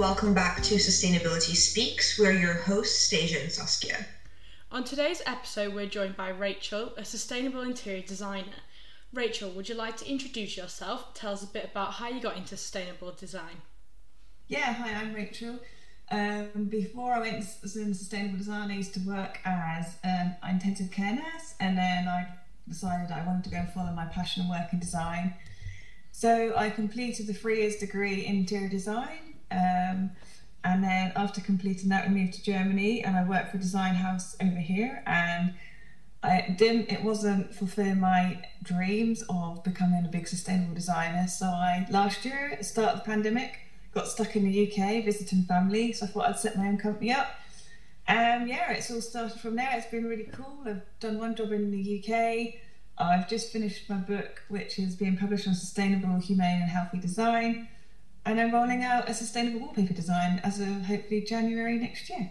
welcome back to Sustainability Speaks. We're your hosts, Stasia and Saskia. On today's episode, we're joined by Rachel, a sustainable interior designer. Rachel, would you like to introduce yourself? Tell us a bit about how you got into sustainable design. Yeah, hi, I'm Rachel. Um, before I went into sustainable design, I used to work as an intensive care nurse, and then I decided I wanted to go and follow my passion and work in design. So I completed the three years degree in interior design. Um, and then after completing that, we moved to Germany and I worked for a design house over here. And I didn't, it wasn't fulfilling my dreams of becoming a big sustainable designer. So I, last year, at the start of the pandemic, got stuck in the UK visiting family. So I thought I'd set my own company up. And yeah, it's all started from there. It's been really cool. I've done one job in the UK. I've just finished my book, which is being published on sustainable, humane, and healthy design and I'm rolling out a sustainable wallpaper design as of hopefully January next year.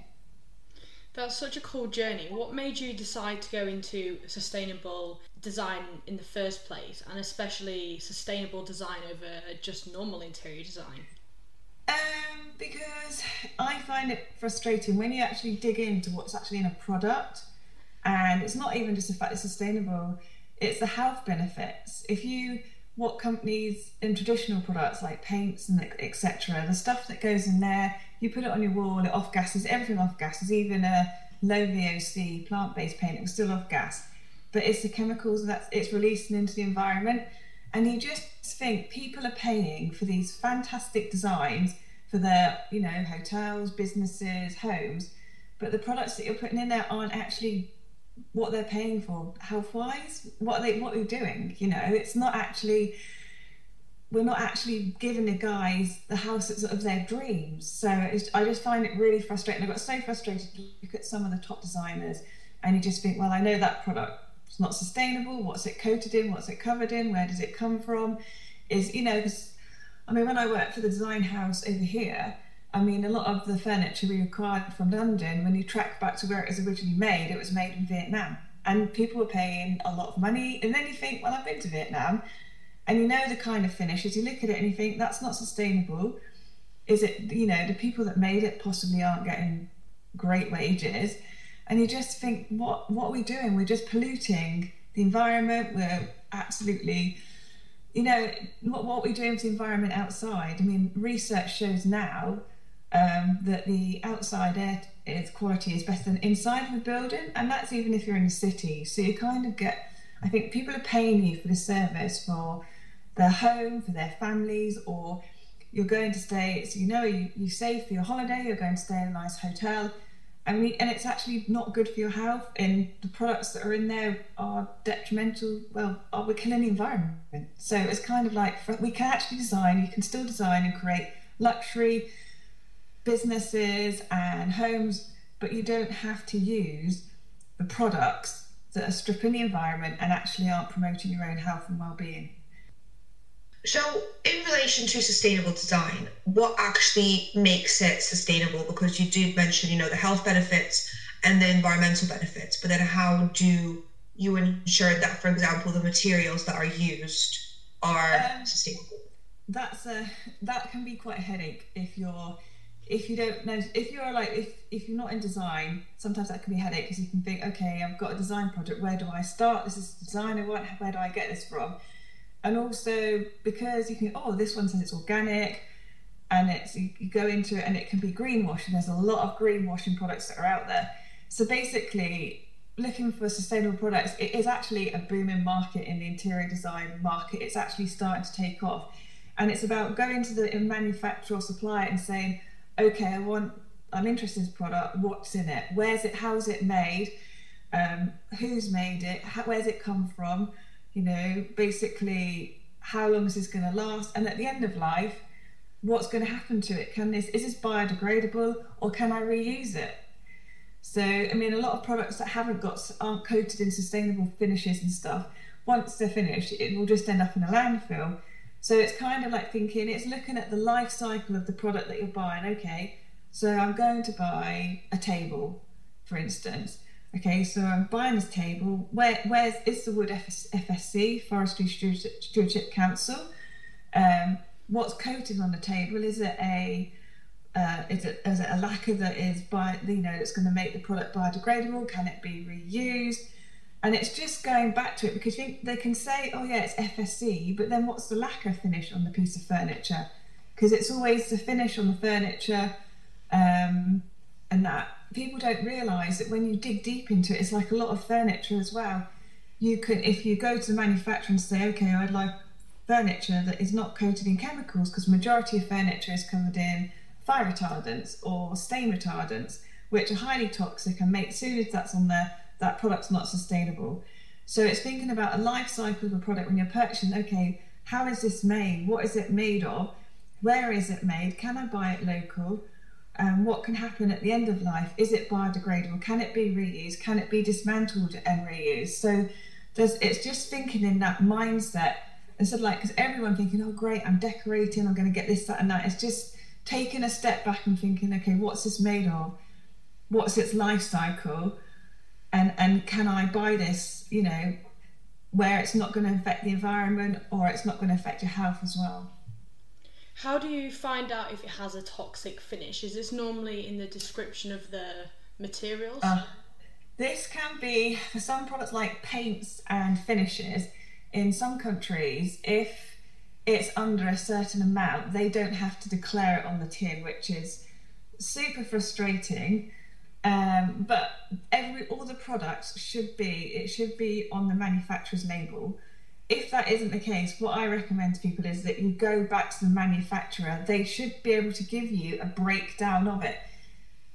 That's such a cool journey. What made you decide to go into sustainable design in the first place, and especially sustainable design over just normal interior design? Um, because I find it frustrating when you actually dig into what's actually in a product, and it's not even just the fact it's sustainable; it's the health benefits. If you what companies in traditional products like paints and etc. The stuff that goes in there, you put it on your wall, it off gases, everything off gases, even a low VOC plant-based paint, will still off gas. But it's the chemicals that it's releasing into the environment, and you just think people are paying for these fantastic designs for their, you know, hotels, businesses, homes, but the products that you're putting in there aren't actually what they're paying for health wise what are they what are they doing you know? It's not actually we're not actually giving the guys the house of their dreams. So i just find it really frustrating. I got so frustrated to look at some of the top designers and you just think well i know that product is not sustainable. What's it coated in? What's it covered in? Where does it come from? Is you know i mean when i worked for the design house over here I mean, a lot of the furniture we acquired from London, when you track back to where it was originally made, it was made in Vietnam. And people were paying a lot of money. And then you think, well, I've been to Vietnam. And you know the kind of finishes. You look at it and you think, that's not sustainable. Is it, you know, the people that made it possibly aren't getting great wages. And you just think, what, what are we doing? We're just polluting the environment. We're absolutely you know what, what we're doing with the environment outside i mean research shows now um, that the outside air is quality is better than inside of a building, and that's even if you're in the city. So you kind of get, I think people are paying you for the service for their home, for their families, or you're going to stay. So you know you, you save for your holiday. You're going to stay in a nice hotel. I mean, and it's actually not good for your health. And the products that are in there are detrimental. Well, are we killing the environment? So it's kind of like we can actually design. You can still design and create luxury businesses and homes, but you don't have to use the products that are stripping the environment and actually aren't promoting your own health and well-being. So, in relation to sustainable design, what actually makes it sustainable? Because you did mention, you know, the health benefits and the environmental benefits, but then how do you ensure that, for example, the materials that are used are um, sustainable? That's a that can be quite a headache if you're if you don't know if you're like if, if you're not in design sometimes that can be a headache because you can think okay i've got a design project. Where do i start? This is designer. Where, where do i get this from? And also because you can oh this one says it's organic and it's you, you go into it and it can be greenwashing there's a lot of greenwashing products that are out there. So basically looking for sustainable products it is actually a booming market in the interior design market. It's actually starting to take off. And it's about going to the manufacturer or supplier and saying okay, I want, I'm interested in this product. What's in it? Where's it? How's it made? Um, who's made it? How, where's it come from? You know, basically, how long is this going to last? And at the end of life, what's going to happen to it? Can this is this biodegradable or can I reuse it? So, I mean, a lot of products that haven't got aren't coated in sustainable finishes and stuff. Once they're finished, it will just end up in a landfill. So it's kind of like thinking, it's looking at the life cycle of the product that you're buying. Okay, so I'm going to buy a table, for instance. Okay, so I'm buying this table. Where where's is the wood FS, FSC, Forestry Stewardship Council? Um, what's coated on the table? Is it a uh, is it is it a lacquer that is by you know that's going to make the product biodegradable? Can it be reused? And it's just going back to it because they can say, oh yeah, it's FSC, but then what's the lacquer finish on the piece of furniture? Because it's always the finish on the furniture, um, and that people don't realise that when you dig deep into it, it's like a lot of furniture as well. You can, if you go to the manufacturer and say, okay, I'd like furniture that is not coated in chemicals, because majority of furniture is covered in fire retardants or stain retardants, which are highly toxic and make, soon as that's on there, that product's not sustainable. So it's thinking about a life cycle of a product when you're purchasing, okay, how is this made? What is it made of? Where is it made? Can I buy it local? Um, what can happen at the end of life? Is it biodegradable? Can it be reused? Can it be dismantled and reused? So it's just thinking in that mindset instead of like, because everyone thinking, oh, great, I'm decorating, I'm going to get this, that, and that. It's just taking a step back and thinking, okay, what's this made of? What's its life cycle? And and can I buy this, you know, where it's not going to affect the environment or it's not going to affect your health as well? How do you find out if it has a toxic finish? Is this normally in the description of the materials? Uh, this can be for some products like paints and finishes. In some countries, if it's under a certain amount, they don't have to declare it on the tin, which is super frustrating. Um, but every all the products should be it should be on the manufacturer's label. If that isn't the case, what I recommend to people is that you go back to the manufacturer. They should be able to give you a breakdown of it.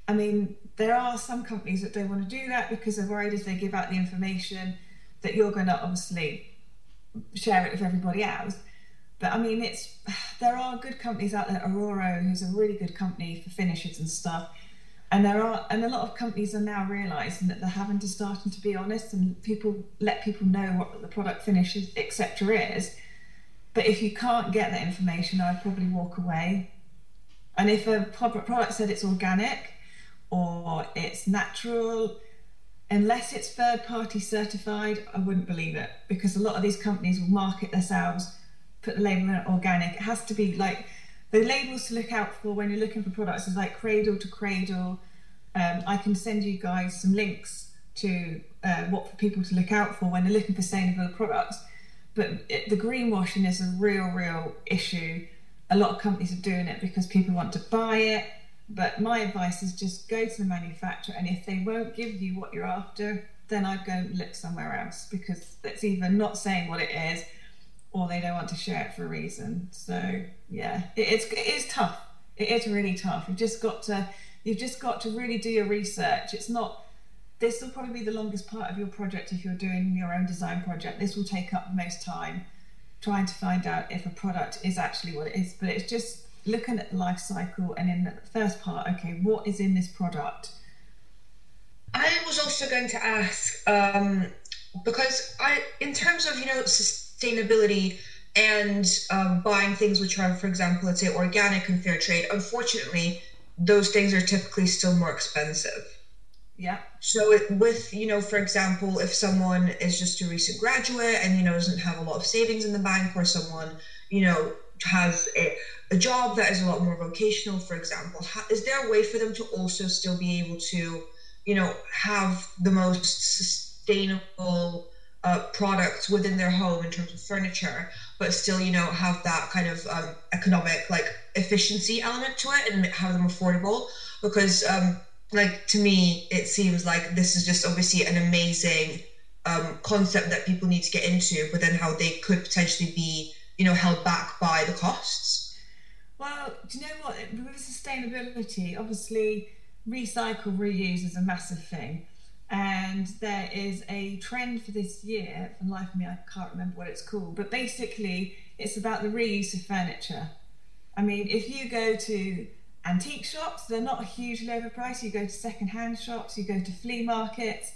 I mean, there are some companies that don't want to do that because they're worried if they give out the information that you're going to obviously share it with everybody else. But I mean, it's there are good companies out there. Aurora, who's a really good company for finishes and stuff, and there are and a lot of companies are now realizing that they're having to starting to be honest and people let people know what the product finishes etc. is. But if you can't get that information, I'd probably walk away. And if a product said it's organic or it's natural, unless it's third party certified, I wouldn't believe it because a lot of these companies will market themselves put the label organic. It has to be like the labels to look out for when you're looking for products is like cradle to cradle. Um, I can send you guys some links to uh, what for people to look out for when they're looking for sustainable products. But it, the greenwashing is a real, real issue. A lot of companies are doing it because people want to buy it. But my advice is just go to the manufacturer, and if they won't give you what you're after, then I'd go look somewhere else because it's either not saying what it is or they don't want to share it for a reason. So yeah, it, it's it is tough. It is really tough. You've just got to you've just got to really do your research. It's not. This will probably be the longest part of your project if you're doing your own design project. This will take up the most time trying to find out if a product is actually what it is. But it's just looking at the life cycle and in the first part, okay, what is in this product? I was also going to ask um, because I, in terms of you know and um, buying things which are, for example, let's say organic and fair trade, unfortunately, those things are typically still more expensive. Yeah. So it, with you know, for example, if someone is just a recent graduate and you know doesn't have a lot of savings in the bank, or someone you know has a, a job that is a lot more vocational, for example, how, is there a way for them to also still be able to, you know, have the most sustainable uh, products within their home in terms of furniture, but still, you know, have that kind of um, economic like efficiency element to it and have them affordable. Because, um, like to me, it seems like this is just obviously an amazing um, concept that people need to get into, but then how they could potentially be, you know, held back by the costs. Well, do you know what? With sustainability, obviously, recycle, reuse is a massive thing and there is a trend for this year. For life of me, I can't remember what it's called, but basically, it's about the reuse of furniture. I mean, if you go to antique shops, they're not hugely overpriced. You go to second-hand shops, you go to flea markets,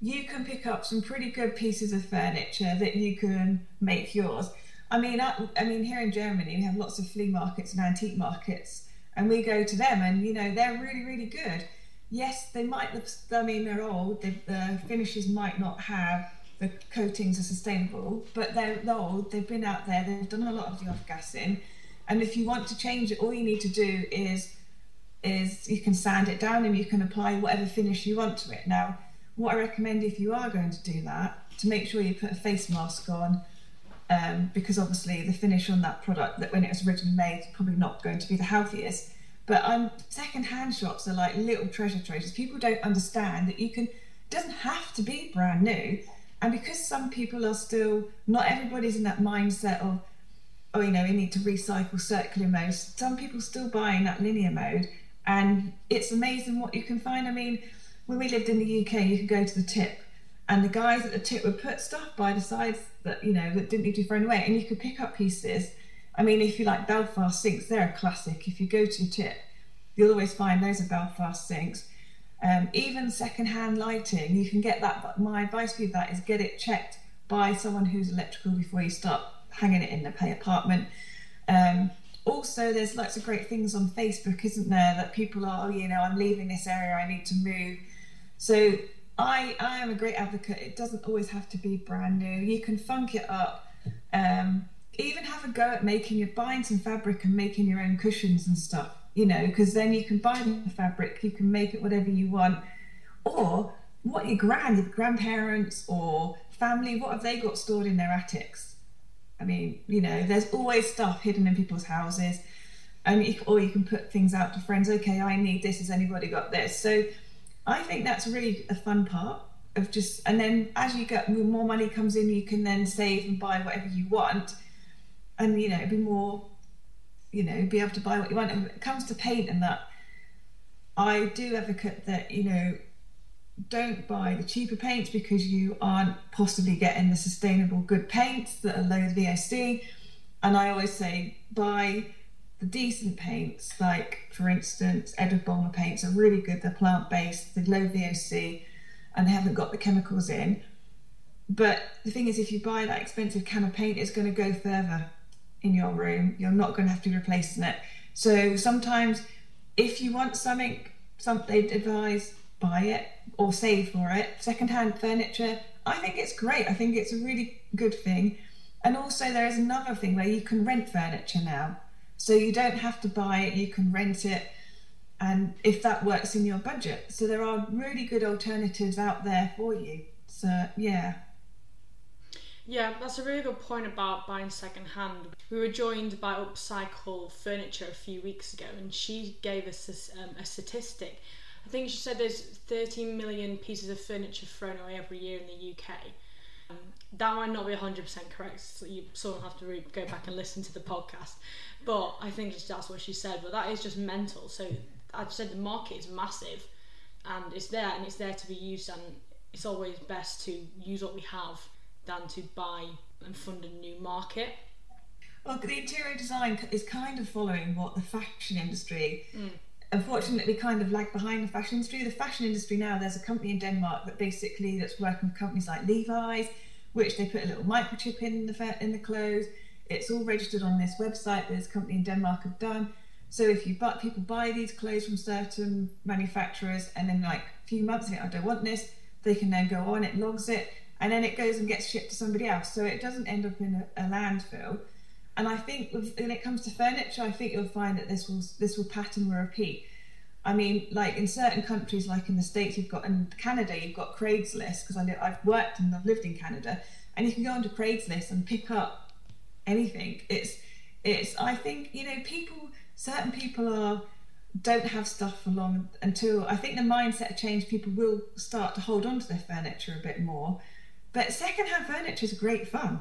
you can pick up some pretty good pieces of furniture that you can make yours. I mean, I, I mean, here in Germany, we have lots of flea markets and antique markets, and we go to them, and you know, they're really, really good yes, they might. I mean, they're old. They, the finishes might not have the coatings are sustainable, but they're, old. They've been out there. They've done a lot of the off gassing, and if you want to change it, all you need to do is is you can sand it down and you can apply whatever finish you want to it. Now, what I recommend if you are going to do that, to make sure you put a face mask on, um, because obviously the finish on that product that when it was originally made is probably not going to be the healthiest. But um, second-hand shops are like little treasure troves. People don't understand that you can. Doesn't have to be brand new, and because some people are still not everybody's in that mindset of oh, you know, we need to recycle circular mode. Some people still buy in that linear mode, and it's amazing what you can find. I mean, when we lived in the UK, you could go to the tip, and the guys at the tip would put stuff by the sides that you know that didn't need to be thrown away, and you could pick up pieces. I mean, if you like Belfast sinks, they're a classic. If you go to tip, you'll always find those are Belfast sinks. Um, even second-hand lighting, you can get that. But my advice for you that is get it checked by someone who's electrical before you start hanging it in the pay apartment. Um, also, there's lots of great things on Facebook, isn't there? That people are, oh, you know, I'm leaving this area, I need to move. So I, I am a great advocate. It doesn't always have to be brand new. You can funk it up. Um, even have a go at making your buying some fabric and making your own cushions and stuff. You know, because then you can buy the fabric, you can make it whatever you want. Or what your grand, your grandparents or family, what have they got stored in their attics? I mean, you know, there's always stuff hidden in people's houses, and you, or you can put things out to friends. Okay, I need this. Has anybody got this? So, I think that's really a fun part of just. And then as you get more money comes in, you can then save and buy whatever you want, and you know, be more, you know, be able to buy what you want. And when it comes to paint and that, I do advocate that you know don't buy the cheaper paints because you aren't possibly getting the sustainable good paints that are low VOC. And I always say buy the decent paints, like for instance, Edward Bulmer paints are really good. They're plant based, they're low VOC, and they haven't got the chemicals in. But the thing is, if you buy that expensive can of paint, it's going to go further in your room. You're not going to have to be replacing it. So sometimes, if you want something, some they advise buy it or save for it. Secondhand furniture, I think it's great. I think it's a really good thing. And also, there is another thing where you can rent furniture now. So you don't have to buy it, you can rent it. And if that works in your budget. So there are really good alternatives out there for you. So, yeah. Yeah, that's a really good point about buying second hand. We were joined by Upcycle Furniture a few weeks ago, and she gave us um, a statistic I think she said there's 13 million pieces of furniture thrown away every year in the UK. Um, that might not be 100% correct, so you sort of have to re- go back and listen to the podcast. But I think that's what she said. But that is just mental. So I said the market is massive and it's there and it's there to be used, and it's always best to use what we have than to buy and fund a new market. Well, the interior design is kind of following what the fashion industry mm unfortunately kind of lagged behind the fashion industry. The fashion industry now, there's a company in Denmark that basically that's working with companies like Levi's, which they put a little microchip in the in the clothes. It's all registered on this website that this company in Denmark have done. So if you but people buy these clothes from certain manufacturers, and then like a few months it, I don't want this, they can then go on, it logs it, and then it goes and gets shipped to somebody else. So it doesn't end up in a, a landfill. And I think when it comes to furniture, I think you'll find that this will this will pattern will repeat. I mean, like in certain countries, like in the States, you've got in Canada, you've got Craigslist because I've worked and I've lived in Canada, and you can go onto Craigslist and pick up anything. It's it's I think you know people certain people are don't have stuff for long until I think the mindset change. People will start to hold on to their furniture a bit more. But secondhand furniture is great fun.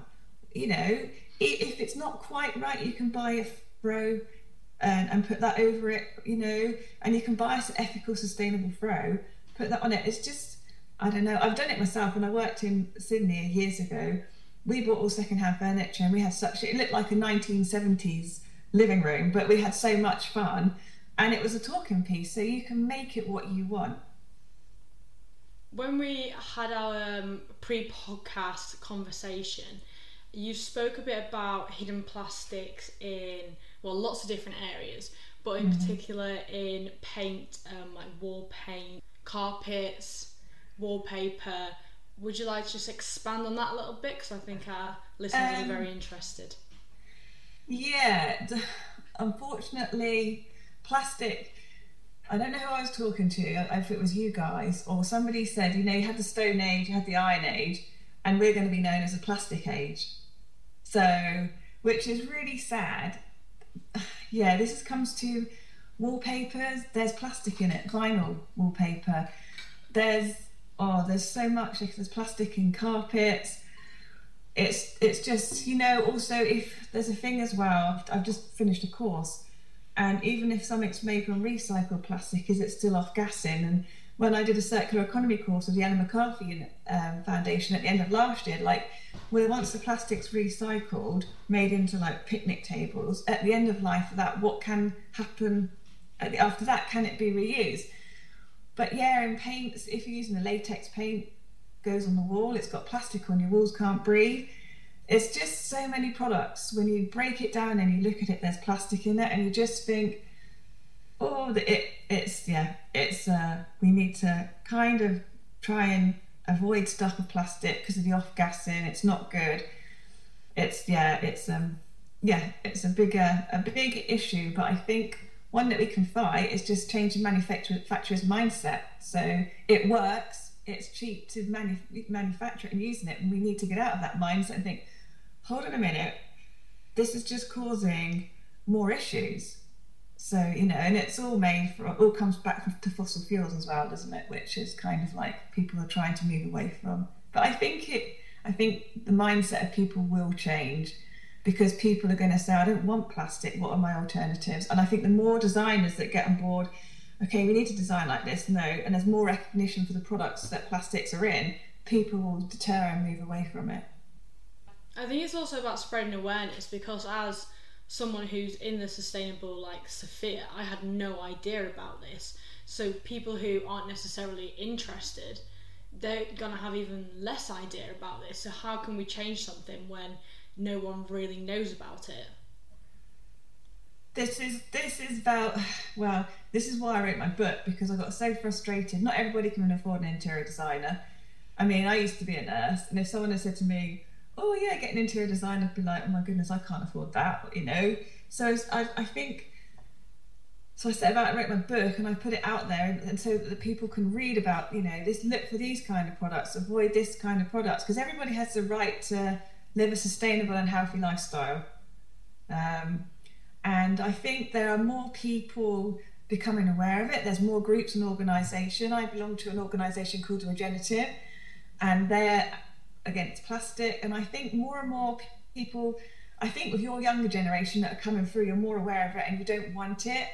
You know, if it's not quite right, you can buy a throw and, and put that over it, you know, and you can buy an ethical, sustainable throw, put that on it. It's just, I don't know, I've done it myself when I worked in Sydney years ago. We bought all secondhand furniture and we had such, it looked like a 1970s living room, but we had so much fun and it was a talking piece, so you can make it what you want. When we had our um, pre podcast conversation, you spoke a bit about hidden plastics in well lots of different areas but in mm-hmm. particular in paint um, like wall paint carpets wallpaper. Would you like to just expand on that a little bit? Because i think our listeners um, are very interested. yeah unfortunately plastic I don't know who I was talking to, if it was you guys, or somebody said, you know, you had the Stone Age, you had the Iron Age, and we're going to be known as a plastic age. So, which is really sad. Yeah, this comes to wallpapers. There's plastic in it, vinyl wallpaper. There's oh, there's so much. There's plastic in carpets. It's it's just you know. Also, if there's a thing as well, I've just finished a course, and even if something's made from recycled plastic, is it still off gassing? And when I did a circular economy course with the Ellen MacArthur um, Foundation at the end of last year, like, well, once the plastic's recycled, made into like picnic tables, at the end of life that, what can happen after that? Can it be reused? But yeah, in paints, if you're using a latex paint, goes on the wall, it's got plastic on your walls, can't breathe. It's just so many products. When you break it down and you look at it, there's plastic in it, and you just think, oh, it, it's yeah, it's uh, we need to kind of try and avoid stuff with plastic because of the off gassing. It's not good. It's yeah, it's um, yeah, it's a bigger a big issue. But I think one that we can fight is just changing manufacturers' mindset. So it works, it's cheap to manu- manufacture and using it, and we need to get out of that mindset and think, hold on a minute, this is just causing more issues. So you know, and it's all made for all comes back to fossil fuels as well, doesn't it? Which is kind of like people are trying to move away from. But I think it, I think the mindset of people will change because people are going to say, I don't want plastic, what are my alternatives? And I think the more designers that get on board, okay, we need to design like this, no, and there's more recognition for the products that plastics are in, people will deter and move away from it. I think it's also about spreading awareness because as someone who's in the sustainable like sphere, I had no idea about this. So people who aren't necessarily interested, they're gonna have even less idea about this. So how can we change something when no one really knows about it. This is this is about well, this is why I wrote my book because I got so frustrated. Not everybody can afford an interior designer. I mean, I used to be a nurse, and if someone had said to me, "Oh yeah, get an interior designer," I'd be like, "Oh my goodness, I can't afford that," you know. So I, I think. So I set about I wrote my book and I put it out there, and, and so that the people can read about, you know, this look for these kind of products, avoid this kind of products, because everybody has the right to live a sustainable and healthy lifestyle. Um, and I think there are more people becoming aware of it. There's more groups and organisation. I belong to an organisation called Regenerative, and they're against plastic. And I think more and more people, I think with your younger generation that are coming through, you're more aware of it and you don't want it.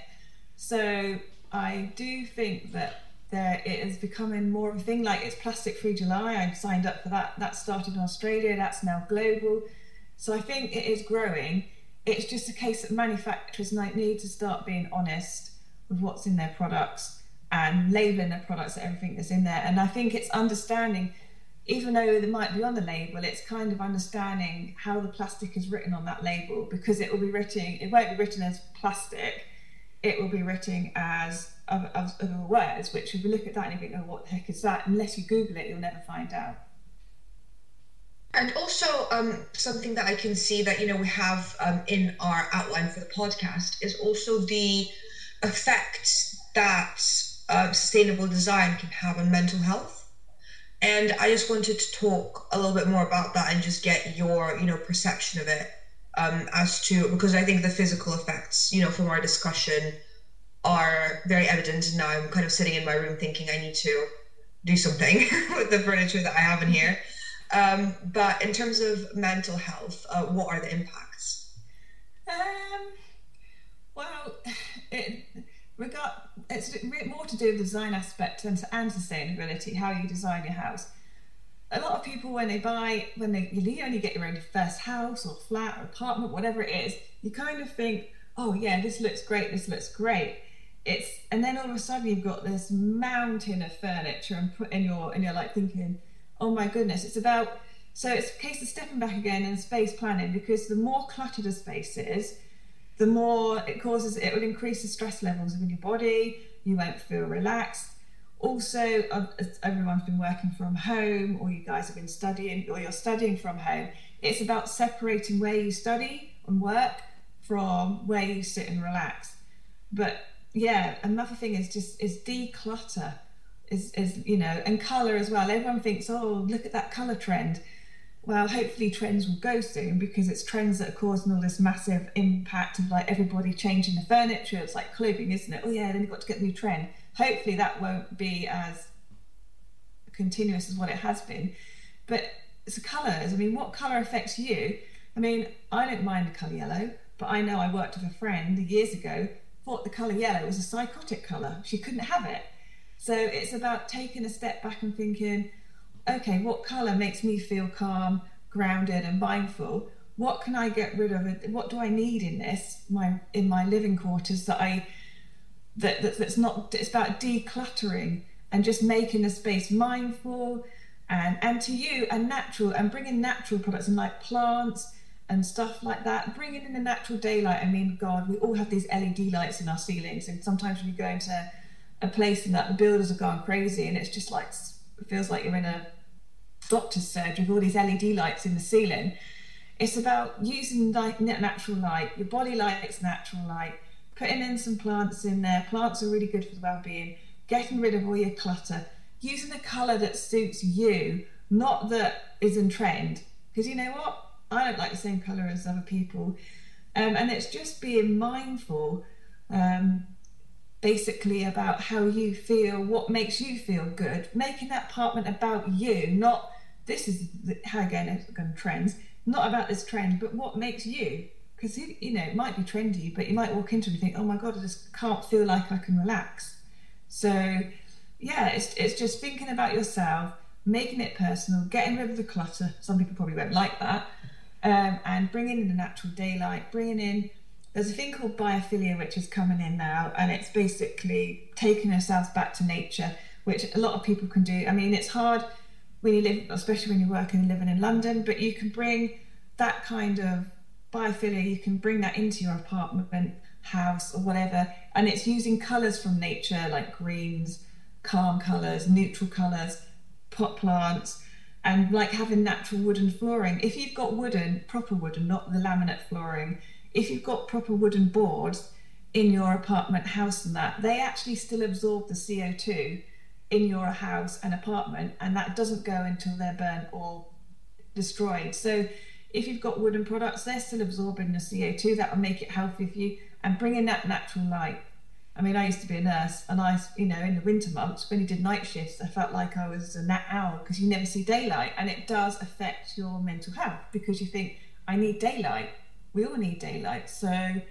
So I do think that there it is becoming more of a thing. Like it's Plastic Free July. I signed up for that. That started in Australia. That's now global. So I think it is growing. It's just a case that manufacturers might need to start being honest with what's in their products and labeling their products everything that's in there. And I think it's understanding, even though it might be on the label, it's kind of understanding how the plastic is written on that label because it will be written. It won't be written as plastic. It will be written as of words, which if you look at that and you think, oh, what the heck is that? Unless you Google it, you'll never find out. And also, um, something that I can see that you know we have um, in our outline for the podcast is also the effect that uh, sustainable design can have on mental health. And I just wanted to talk a little bit more about that and just get your you know perception of it um, as to because I think the physical effects you know from our discussion are very evident. And now I'm kind of sitting in my room thinking I need to do something with the furniture that I have in here. Um, but in terms of mental health, uh, what are the impacts? Um, well, it, regard, it's more to do with the design aspect and, and sustainability, how you design your house. A lot of people, when they buy, when they you only get your own first house or flat or apartment, whatever it is, you kind of think, oh yeah, this looks great, this looks great it's and then all of a sudden you've got this mountain of furniture and put in your and you're like thinking oh my goodness it's about so it's a case of stepping back again and space planning because the more cluttered a space is the more it causes it will increase the stress levels within your body you won't feel relaxed also uh, everyone's been working from home or you guys have been studying or you're studying from home it's about separating where you study and work from where you sit and relax but yeah, another thing is just is declutter, is is you know, and color as well. Everyone thinks, oh, look at that color trend. Well, hopefully trends will go soon because it's trends that are causing all this massive impact of like everybody changing the furniture. It's like clothing, isn't it? Oh yeah, then you've got to get a new trend. Hopefully that won't be as continuous as what it has been. But it's the colours. I mean, what colour affects you? I mean, I don't mind the colour yellow, but I know I worked with a friend years ago, thought the colour yellow was a psychotic colour. She couldn't have it. So it's about taking a step back and thinking, okay, what colour makes me feel calm, grounded, and mindful? What can I get rid of? What do I need in this my in my living quarters that I that, that that's not? It's about decluttering and just making the space mindful and and to you and natural and bringing natural products and like plants and stuff like that bringing in the natural daylight i mean god we all have these led lights in our ceilings and sometimes when you go into a place and that the builders are gone crazy and it's just like it feels like you're in a doctor's surgery with all these led lights in the ceiling it's about using like natural light your body likes natural light putting in some plants in there plants are really good for the well-being getting rid of all your clutter using a colour that suits you, not that is in trend. Because you know what? I don't like the same colour as other people. Um, and it's just being mindful, um, basically, about how you feel, what makes you feel good, making that apartment about you, not this is the, how again it's going trends, not about this trend, but what makes you. Because you know it might be trendy, but you might walk into it and think, oh my god, I just can't feel like I can relax. So yeah, it's, it's just thinking about yourself, making it personal, getting rid of the clutter. Some people probably won't like that. Um, and bringing in the natural daylight, bringing in. There's a thing called biophilia which is coming in now, and it's basically taking ourselves back to nature, which a lot of people can do. I mean, it's hard when you live, especially when you're working and living in London, but you can bring that kind of biophilia, you can bring that into your apartment, house, or whatever, and it's using colours from nature like greens, calm colours, neutral colours, pot plants, and like having natural wooden flooring. If you've got wooden, proper wooden, not the laminate flooring, if you've got proper wooden boards in your apartment house and that, they actually still absorb the CO2 in your house and apartment, and that doesn't go until they're burnt or destroyed. So if you've got wooden products, they're still absorbing the CO2. That will make it healthy for you and bring in that natural light. I mean, I used to be a nurse, and I, you know, in the winter months when you did night shifts, I felt like I was a nat owl because you never see daylight, and it does affect your mental health because you think I need daylight. We all need daylight, so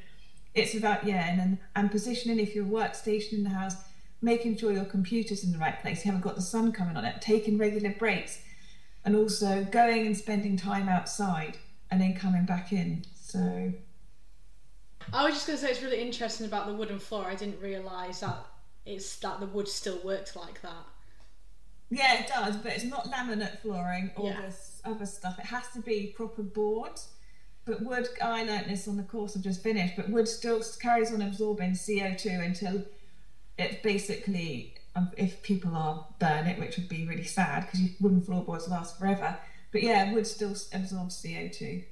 it's about yeah, and then and positioning if your workstation in the house, making sure your computer's in the right place, you haven't got the sun coming on it, taking regular breaks, and also going and spending time outside and then coming back in. So I was just going to say it's really interesting about the wooden floor. I didn't realise that it's that the wood still works like that. Yeah, it does, but it's not laminate flooring or yeah. this other stuff. It has to be proper board. But wood, I learnt this on the course I've just finished, but wood still carries on absorbing CO2 until it basically, um, if people are burn it, which would be really sad because wooden floorboards last forever. But yeah, wood still absorbs CO2.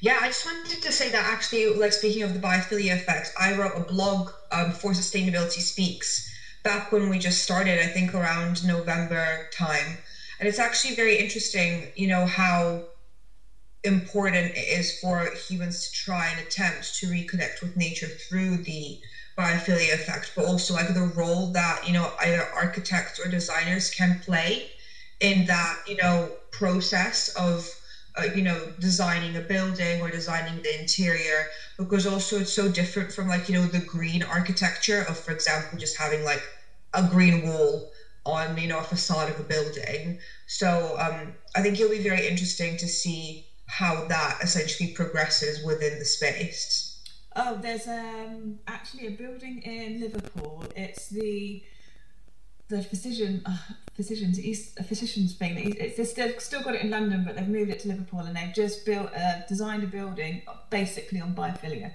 Yeah, I just wanted to say that actually, like speaking of the biophilia effect, I wrote a blog um, for Sustainability Speaks back when we just started, I think around November time. And it's actually very interesting, you know, how important it is for humans to try and attempt to reconnect with nature through the biophilia effect, but also like the role that, you know, either architects or designers can play in that, you know, process of uh, you know designing a building or designing the interior because also it's so different from like you know the green architecture of for example just having like a green wall on you know a facade of a building. So um, i think it'll be very interesting to see how that essentially progresses within the space oh there's um actually a building in liverpool it's the the physician, uh, physicians, East, a physician's thing. It's, it's, they've still got it in London, but they've moved it to Liverpool, and they've just built, uh, designed a building basically on biophilia,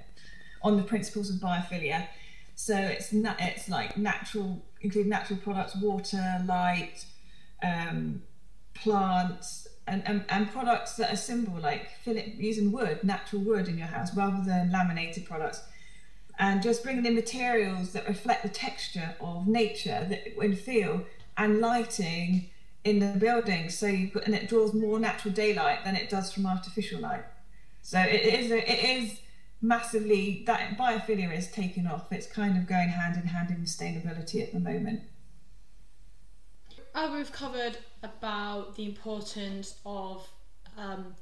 on the principles of biophilia. So it's na- it's like natural, including natural products, water, light, um, plants, and, and, and products that are simple, like fill it, using wood, natural wood in your house, rather than laminated products. And just bringing in materials that reflect the texture of nature that and feel and lighting in the building. So you and it draws more natural daylight than it does from artificial light. So it is a, it is massively that biophilia is taking off. It's kind of going hand in hand in sustainability at the moment we've covered about the importance of um,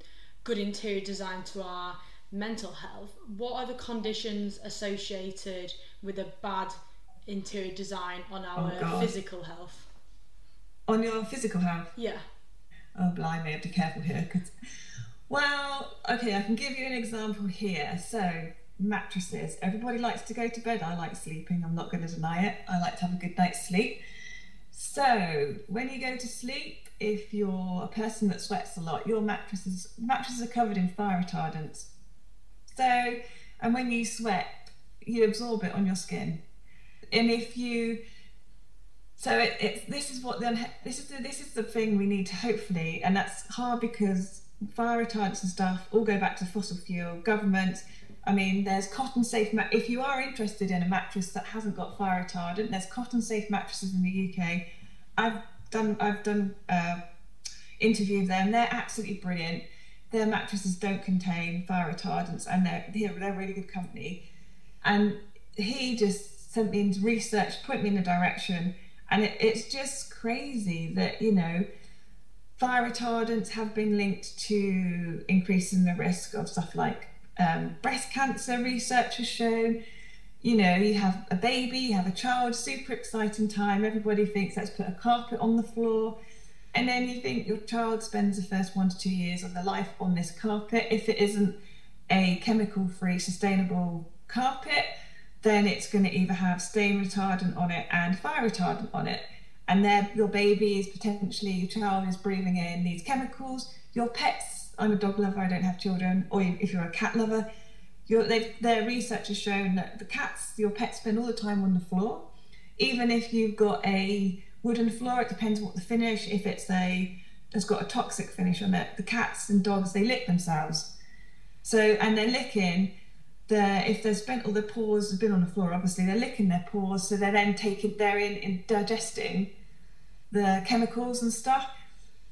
good interior design to our mental health, what are the conditions associated with a bad interior design on our oh physical health? On your physical health? Yeah. Oh, blimey, I have to be careful here. Cause... Well, okay, I can give you an example here. So, mattresses. Everybody likes to go to bed. I like sleeping. I'm not going to deny it. I like to have a good night's sleep. So, when you go to sleep, if you're a person that sweats a lot, your mattresses mattresses are covered in fire retardants. So, and when you sweat, you absorb it on your skin. And if you, so it, this is what the this is the, this is the thing we need to hopefully, and that's hard because fire retardants and stuff all go back to fossil fuel governments. I mean, there's Cottonsafe. Ma- if you are interested in a mattress that hasn't got fire retardant, there's Cottonsafe mattresses in the UK. I've done I've done uh, interviews there, and they're absolutely brilliant their mattresses don't contain fire retardants and they're, they're, really good company. And he just sent me into research, put me in a direction, and it, it's just crazy that, you know, fire retardants have been linked to increasing the risk of stuff like um, breast cancer, research has shown. You know, you have a baby, you have a child, super exciting time. Everybody thinks let's put a carpet on the floor and then you think your child spends the first one to two years of their life on this carpet. If it isn't a chemical free, sustainable carpet, then it's going to either have stain retardant on it and fire retardant on it. And then your baby is potentially, your child is breathing in these chemicals. Your pets, I'm a dog lover, I don't have children, or if you're a cat lover, their research has shown that the cats, your pets spend all the time on the floor. Even if you've got a wooden floor. It depends what the finish. If it's a has got a toxic finish on it, the cats and dogs they lick themselves. So and they're licking the if they've spent all their paws have been on the floor. Obviously they're licking their paws, so they're then taking they're in, in digesting the chemicals and stuff.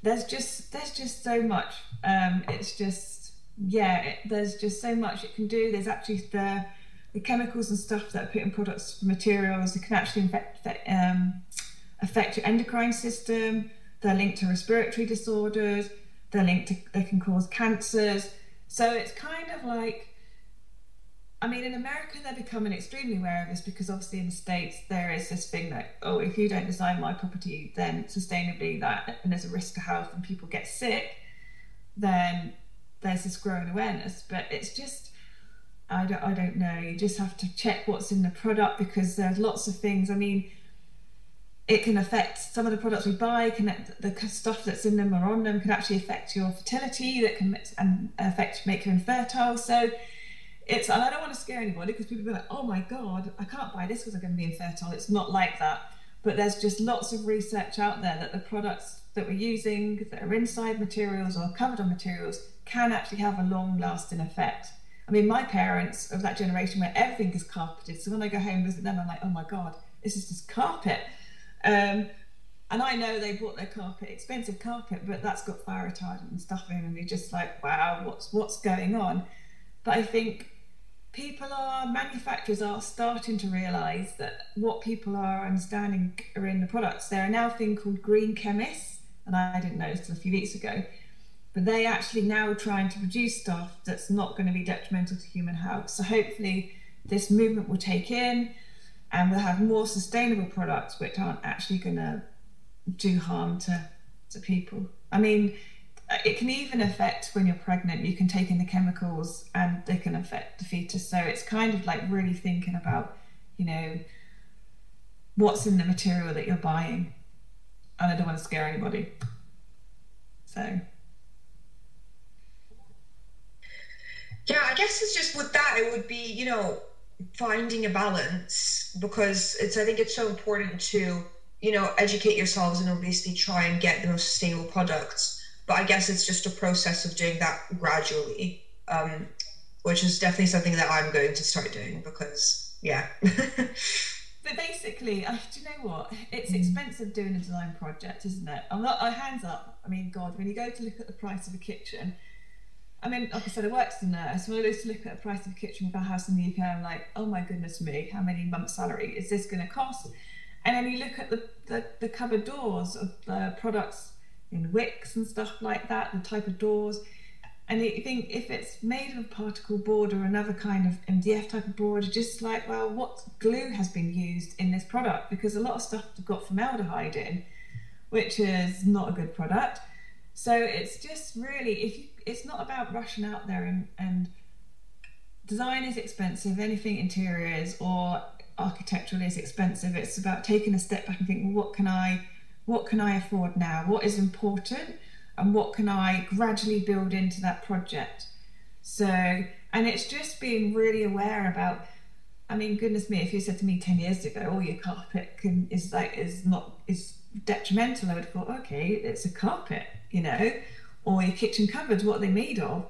There's just there's just so much. Um, it's just yeah, it, there's just so much it can do. There's actually the the chemicals and stuff that are put in products materials. It can actually infect, um, affect your endocrine system, they're linked to respiratory disorders, they're linked to, they can cause cancers. So it's kind of like, I mean, in America, they're becoming extremely aware of this because obviously in the States, there is this thing that, oh, if you don't design my property, then sustainably that, and there's a risk to health and people get sick, then there's this growing awareness. But it's just, I don't, I don't know. You just have to check what's in the product because there's lots of things. I mean, it can affect some of the products we buy can the stuff that's in them or on them can actually affect your fertility that can and affect make you infertile so it's and i don't want to scare anybody because people be like oh my god i can't buy this because i'm going to be infertile it's not like that but there's just lots of research out there that the products that we're using that are inside materials or covered on materials can actually have a long lasting effect i mean my parents of that generation where everything is carpeted so when i go home and visit them i'm like oh my god this is just carpet um, and I know they bought their carpet, expensive carpet, but that's got fire retardant and stuff in, and you're just like, wow, what's what's going on? But I think people are manufacturers are starting to realise that what people are understanding are in the products. There are now a thing called green chemists, and I didn't know this a few weeks ago, but they actually now trying to produce stuff that's not going to be detrimental to human health. So hopefully this movement will take in and we'll have more sustainable products which aren't actually going to do harm to, to people. I mean, it can even affect when you're pregnant. You can take in the chemicals and they can affect the fetus. So it's kind of like really thinking about, you know, what's in the material that you're buying. And I don't want to scare anybody. So. Yeah, I guess it's just with that, it would be, you know, finding a balance because it's I think it's so important to you know educate yourselves and obviously try and get the most sustainable products. But I guess it's just a process of doing that gradually, um, which is definitely something that I'm going to start doing because yeah. but basically, I, do you know what? It's mm. expensive doing a design project, isn't it? I'm not. I hands up. I mean, God, when you go to look at the price of a kitchen, I mean, like I said, I worked as a nurse. When I used to look at the price of a kitchen for a house in the UK, I'm like, oh my goodness me, how many months' salary is this going to cost? And then you look at the, the, the cupboard doors of the products in Wickes and stuff like that, the type of doors. And you think if it's made of particle board or another kind of MDF type of board, just like, well, what glue has been used in this product? Because a lot of stuff got formaldehyde in, which is not a good product. So it's just really, if you, it's not about rushing out there and, and design is expensive, anything interiors or architectural is expensive. It's about taking a step back and thinking, well, what can I, what can I afford now? What is important? And what can I gradually build into that project. So, and it's just being really aware about. I mean, goodness me, if you said to me ten years ago, "Oh, your carpet can is like is not is detrimental," I would have thought, "Okay, it's a carpet," you know, or your kitchen cupboards, what are they made of?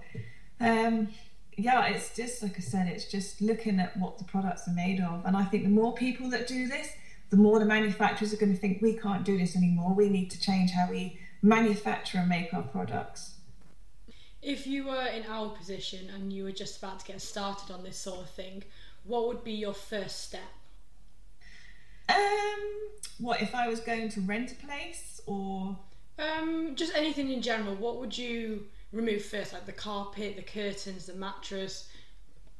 Um, yeah, it's just like I said, it's just looking at what the products are made of, and I think the more people that do this, the more the manufacturers are going to think we can't do this anymore. We need to change how we manufacture and make our products. If you were in our position and you were just about to get started on this sort of thing, what would be your first step? Um, what if I was going to rent a place or? Um, just anything in general. What would you remove first? Like the carpet, the curtains, the mattress,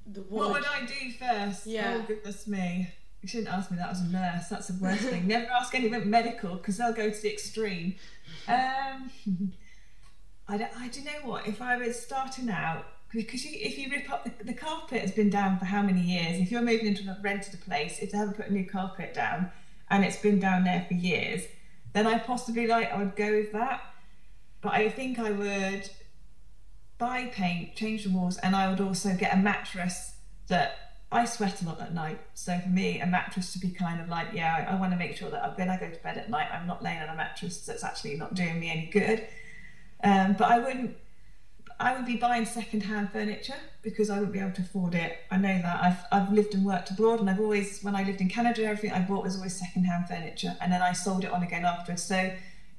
the wood. What would I do first? Yeah. Oh goodness me. You shouldn't ask me that as a nurse. That's the worst thing. Never ask anyone medical because they'll go to the extreme. Um, I, don't, I do know what if I was starting out because you, if you rip up the, the, carpet has been down for how many years? If you're moving into a rented place, if they haven't put a new carpet down and it's been down there for years, then I possibly like I would go with that. But I think I would buy paint, change the walls, and I would also get a mattress that I sweat a lot at night. So for me, a mattress to be kind of like, yeah, I, I want to make sure that when I go to bed at night, I'm not laying on a mattress that's actually not doing me any good. Um, but I wouldn't. I would be buying second-hand furniture because I wouldn't be able to afford it. I know that. I've I've lived and worked abroad, and I've always, when I lived in Canada, everything I bought was always second-hand furniture, and then I sold it on again after. So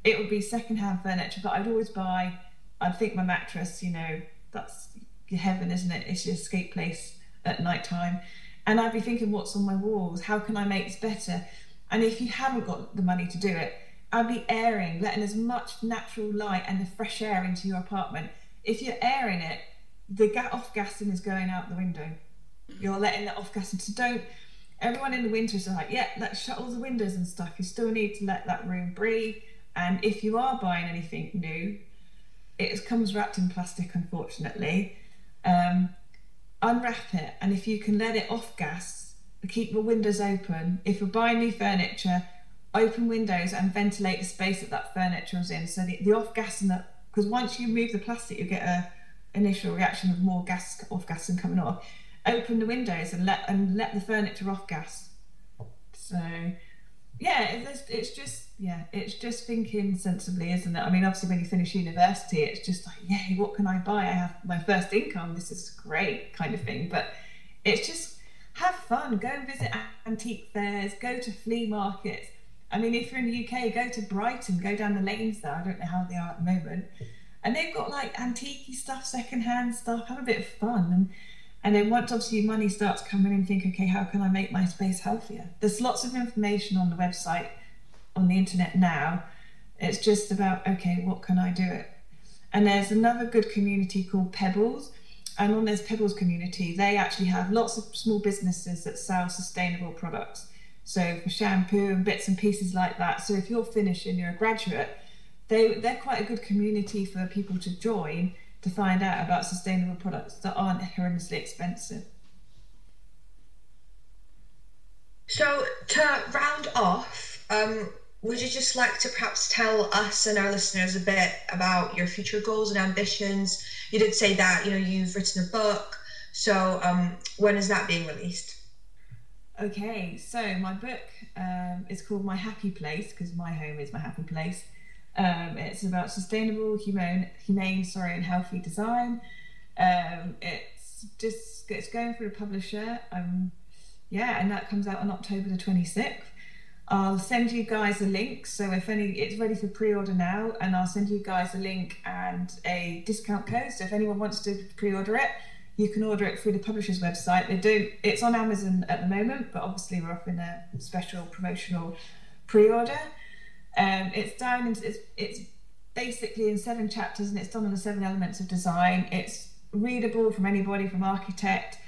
it would be second-hand furniture, but I'd always buy. I'd think my mattress, you know, that's heaven, isn't it? It's your escape place at night time and I'd be thinking what's on my walls? How can I make this better? And if you haven't got the money to do it I'd be airing letting as much natural light and the fresh air into your apartment. If you're airing it the off gassing is going out the window. You're letting the off gassing so don't everyone in the winter is like yeah let's shut all the windows and stuff. You still need to let that room breathe and if you are buying anything new it comes wrapped in plastic unfortunately. Um, unwrap it, and if you can let it off gas, keep the windows open. If you're buying new furniture, open windows and ventilate the space that that furniture is in. So the, the off gas and that, because once you move the plastic, you get a initial reaction of more gas off gas and coming off. Open the windows and let and let the furniture off gas. So yeah, it's, it's just yeah, it's just thinking sensibly, isn't it? I mean, obviously, when you finish university, it's just like, yay, what can I buy? I have my first income. This is great, kind of thing. But it's just have fun. Go visit antique fairs. Go to flea markets. I mean, if you're in the UK, go to Brighton. Go down the lanes there. I don't know how they are at the moment, and they've got like antique stuff, secondhand stuff. Have a bit of fun and and then once obviously money starts coming in, think, okay, how can I make my space healthier? There's lots of information on the website, on the internet now. It's just about, okay, what can I do it? And there's another good community called Pebbles. And on this Pebbles community, they actually have lots of small businesses that sell sustainable products. So for shampoo and bits and pieces like that. So if you're finishing, you're a graduate, they, they're quite a good community for people to join to find out about sustainable products that aren't horrendously expensive. So, to round off, um, would you just like to perhaps tell us and our listeners a bit about your future goals and ambitions? You did say that you know you've written a book, so um, when is that being released? Okay, so my book um, is called My Happy Place because my home is my happy place. Um, it's about sustainable, humane, humane, sorry, and healthy design. Um, it's just it's going through a publisher. I'm yeah, and that comes out on October the 26th. I'll send you guys a link. So if any, it's ready for pre-order now, and I'll send you guys a link and a discount code. So if anyone wants to pre-order it, you can order it through the publisher's website. They do. It's on Amazon at the moment, but obviously we're offering a special promotional pre-order. Um, it's down. In, it's it's basically in seven chapters, and it's done on the seven elements of design. It's readable from anybody, from architect,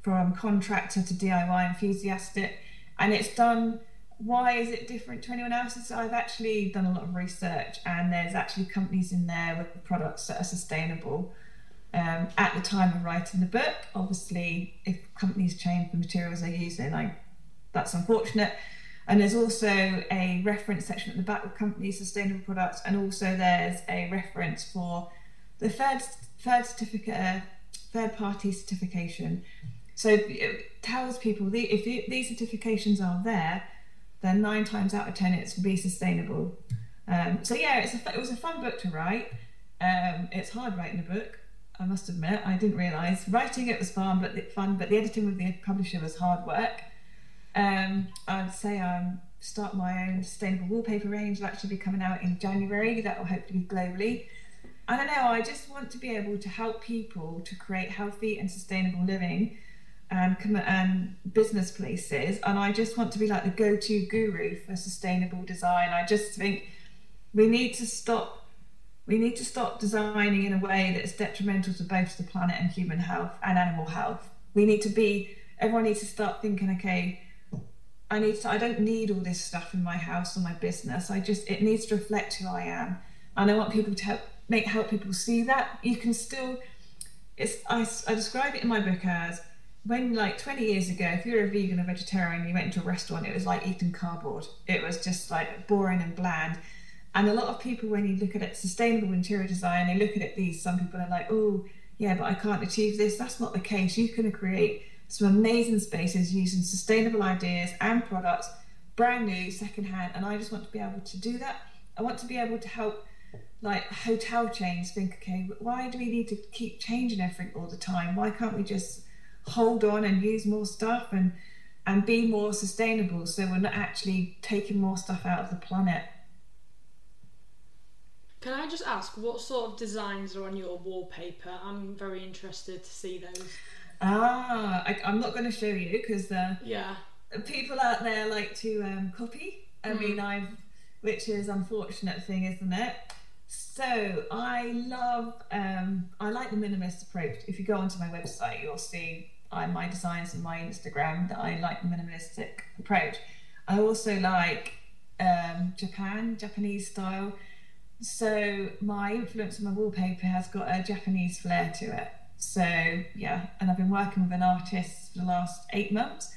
from contractor to DIY enthusiastic, and it's done why is it different to anyone else's? I've actually done a lot of research, and there's actually companies in there with products that are sustainable. Um, at the time of writing the book, obviously, if companies change the materials they're using, I, that's unfortunate. And there's also a reference section at the back of companies' sustainable products, and also there's a reference for the third third certificate, uh, third party certification. So it tells people the, if you, these certifications are there, then nine times out of ten it's be sustainable. Um, so yeah, a, it was a fun book to write. Um, it's hard writing a book. I must admit, I didn't realise writing it was fun, but the, fun, but the editing with the publisher was hard work. Um, I'd say I'm start my own sustainable wallpaper range. Will actually be coming out in January. That will hopefully be globally. I don't know. I just want to be able to help people to create healthy and sustainable living and, and business places. And I just want to be like the go to guru for sustainable design. I just think we need to stop. We need to stop designing in a way that's detrimental to both the planet and human health and animal health. We need to be, everyone needs to start thinking, okay, I need to, I don't need all this stuff in my house or my business. I just, it needs to reflect who I am. And I want people to help, make, help people see that. You can still, it's, I, I describe it in my book as when like 20 years ago, if you're a vegan or vegetarian, you went into a restaurant, it was like eating cardboard. It was just like boring and bland. And a lot of people, when you look at it, sustainable interior design, they look at it these, some people are like, oh, yeah, but I can't achieve this. That's not the case. You can create some amazing spaces using sustainable ideas and products, brand new, secondhand. And I just want to be able to do that. I want to be able to help like hotel chains think, okay, why do we need to keep changing everything all the time? Why can't we just hold on and use more stuff and and be more sustainable so we're not actually taking more stuff out of the planet can I just ask what sort of designs are on your wallpaper? I'm very interested to see those. Ah, I, am not going to show you because uh, yeah, people out there like to um, copy. I mm. mean, I've, which is unfortunate thing, isn't it? So I love, um, I like the minimalist approach. If you go onto my website, you'll see I, my designs and my Instagram that I like the minimalistic approach. I also like um, Japan, Japanese style. So my influence on my wallpaper has got a Japanese flair to it. So yeah, and I've been working with an artist for the last eight months.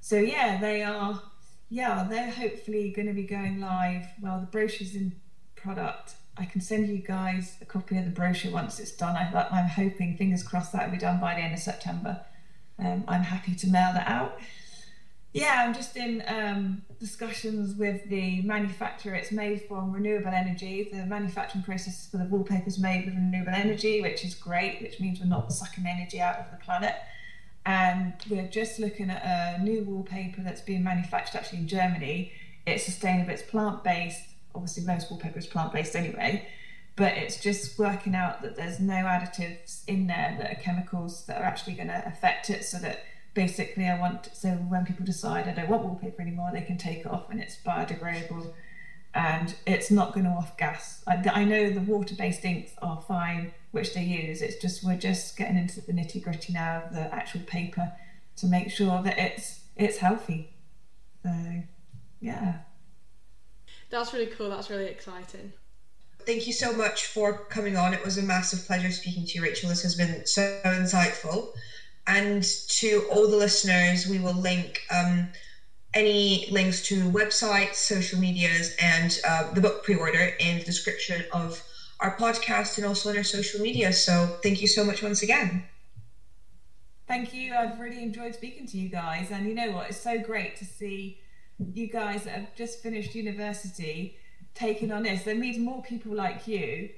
So yeah, they are. Yeah, they're hopefully going to be going live. Well, the brochure's in product. I can send you guys a copy of the brochure once it's done. I, I'm hoping, fingers crossed, that will be done by the end of September. Um, I'm happy to mail that out. Yeah, I'm just in um, discussions with the manufacturer. It's made from renewable energy. The manufacturing process for the wallpaper is made with renewable energy, which is great, which means we're not sucking energy out of the planet. And we're just looking at a new wallpaper that's being manufactured actually in Germany. It's sustainable, it's plant based. Obviously, most wallpaper is plant based anyway but it's just working out that there's no additives in there that are chemicals that are actually going to affect it so that basically I want so when people decide I don't want wallpaper anymore they can take it off and it's biodegradable and it's not going to off gas. I, I know the water-based inks are fine which they use it's just we're just getting into the nitty-gritty now of the actual paper to make sure that it's it's healthy. So yeah that's really cool that's really exciting thank you so much for coming on. It was a massive pleasure speaking to you, Rachel. This has been so insightful. And to all the listeners, we will link um, any links to websites, social medias, and uh, the book pre order in the description of our podcast and also on our social media. So thank you so much once again. Thank you. I've really enjoyed speaking to you guys. And you know what? It's so great to see you guys that have just finished university taking on this. There needs more people like you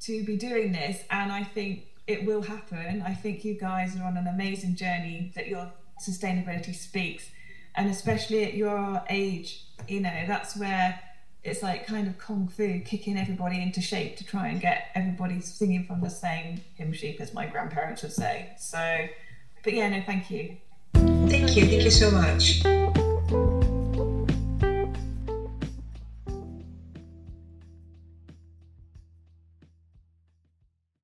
to be doing this, and I think it will happen. I think you guys are on an amazing journey that you're sustainability speaks, and especially at your age, you know, that's where it's like kind of kung fu, kicking everybody into shape to try and get everybody singing from the same hymn sheet, as my grandparents would say. So, but yeah, no, thank you. Thank you. Thank you so much.